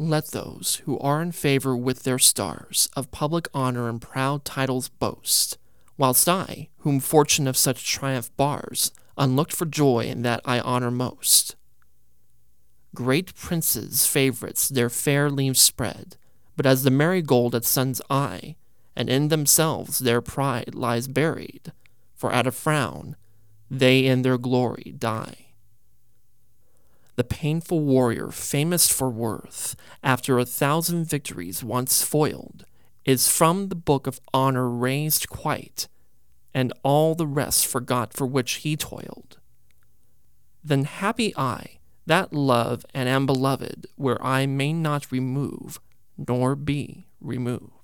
Let those who are in favor with their stars of public honor and proud titles boast, whilst I, whom fortune of such triumph bars, unlooked for joy in that I honor most. Great princes' favorites their fair leaves spread, but as the marigold at sun's eye, and in themselves their pride lies buried, for at a frown they in their glory die the painful warrior famous for worth, after a thousand victories once foiled, is from the book of honor razed quite, and all the rest forgot for which he toiled. Then happy I, that love and am beloved, where I may not remove, nor be removed.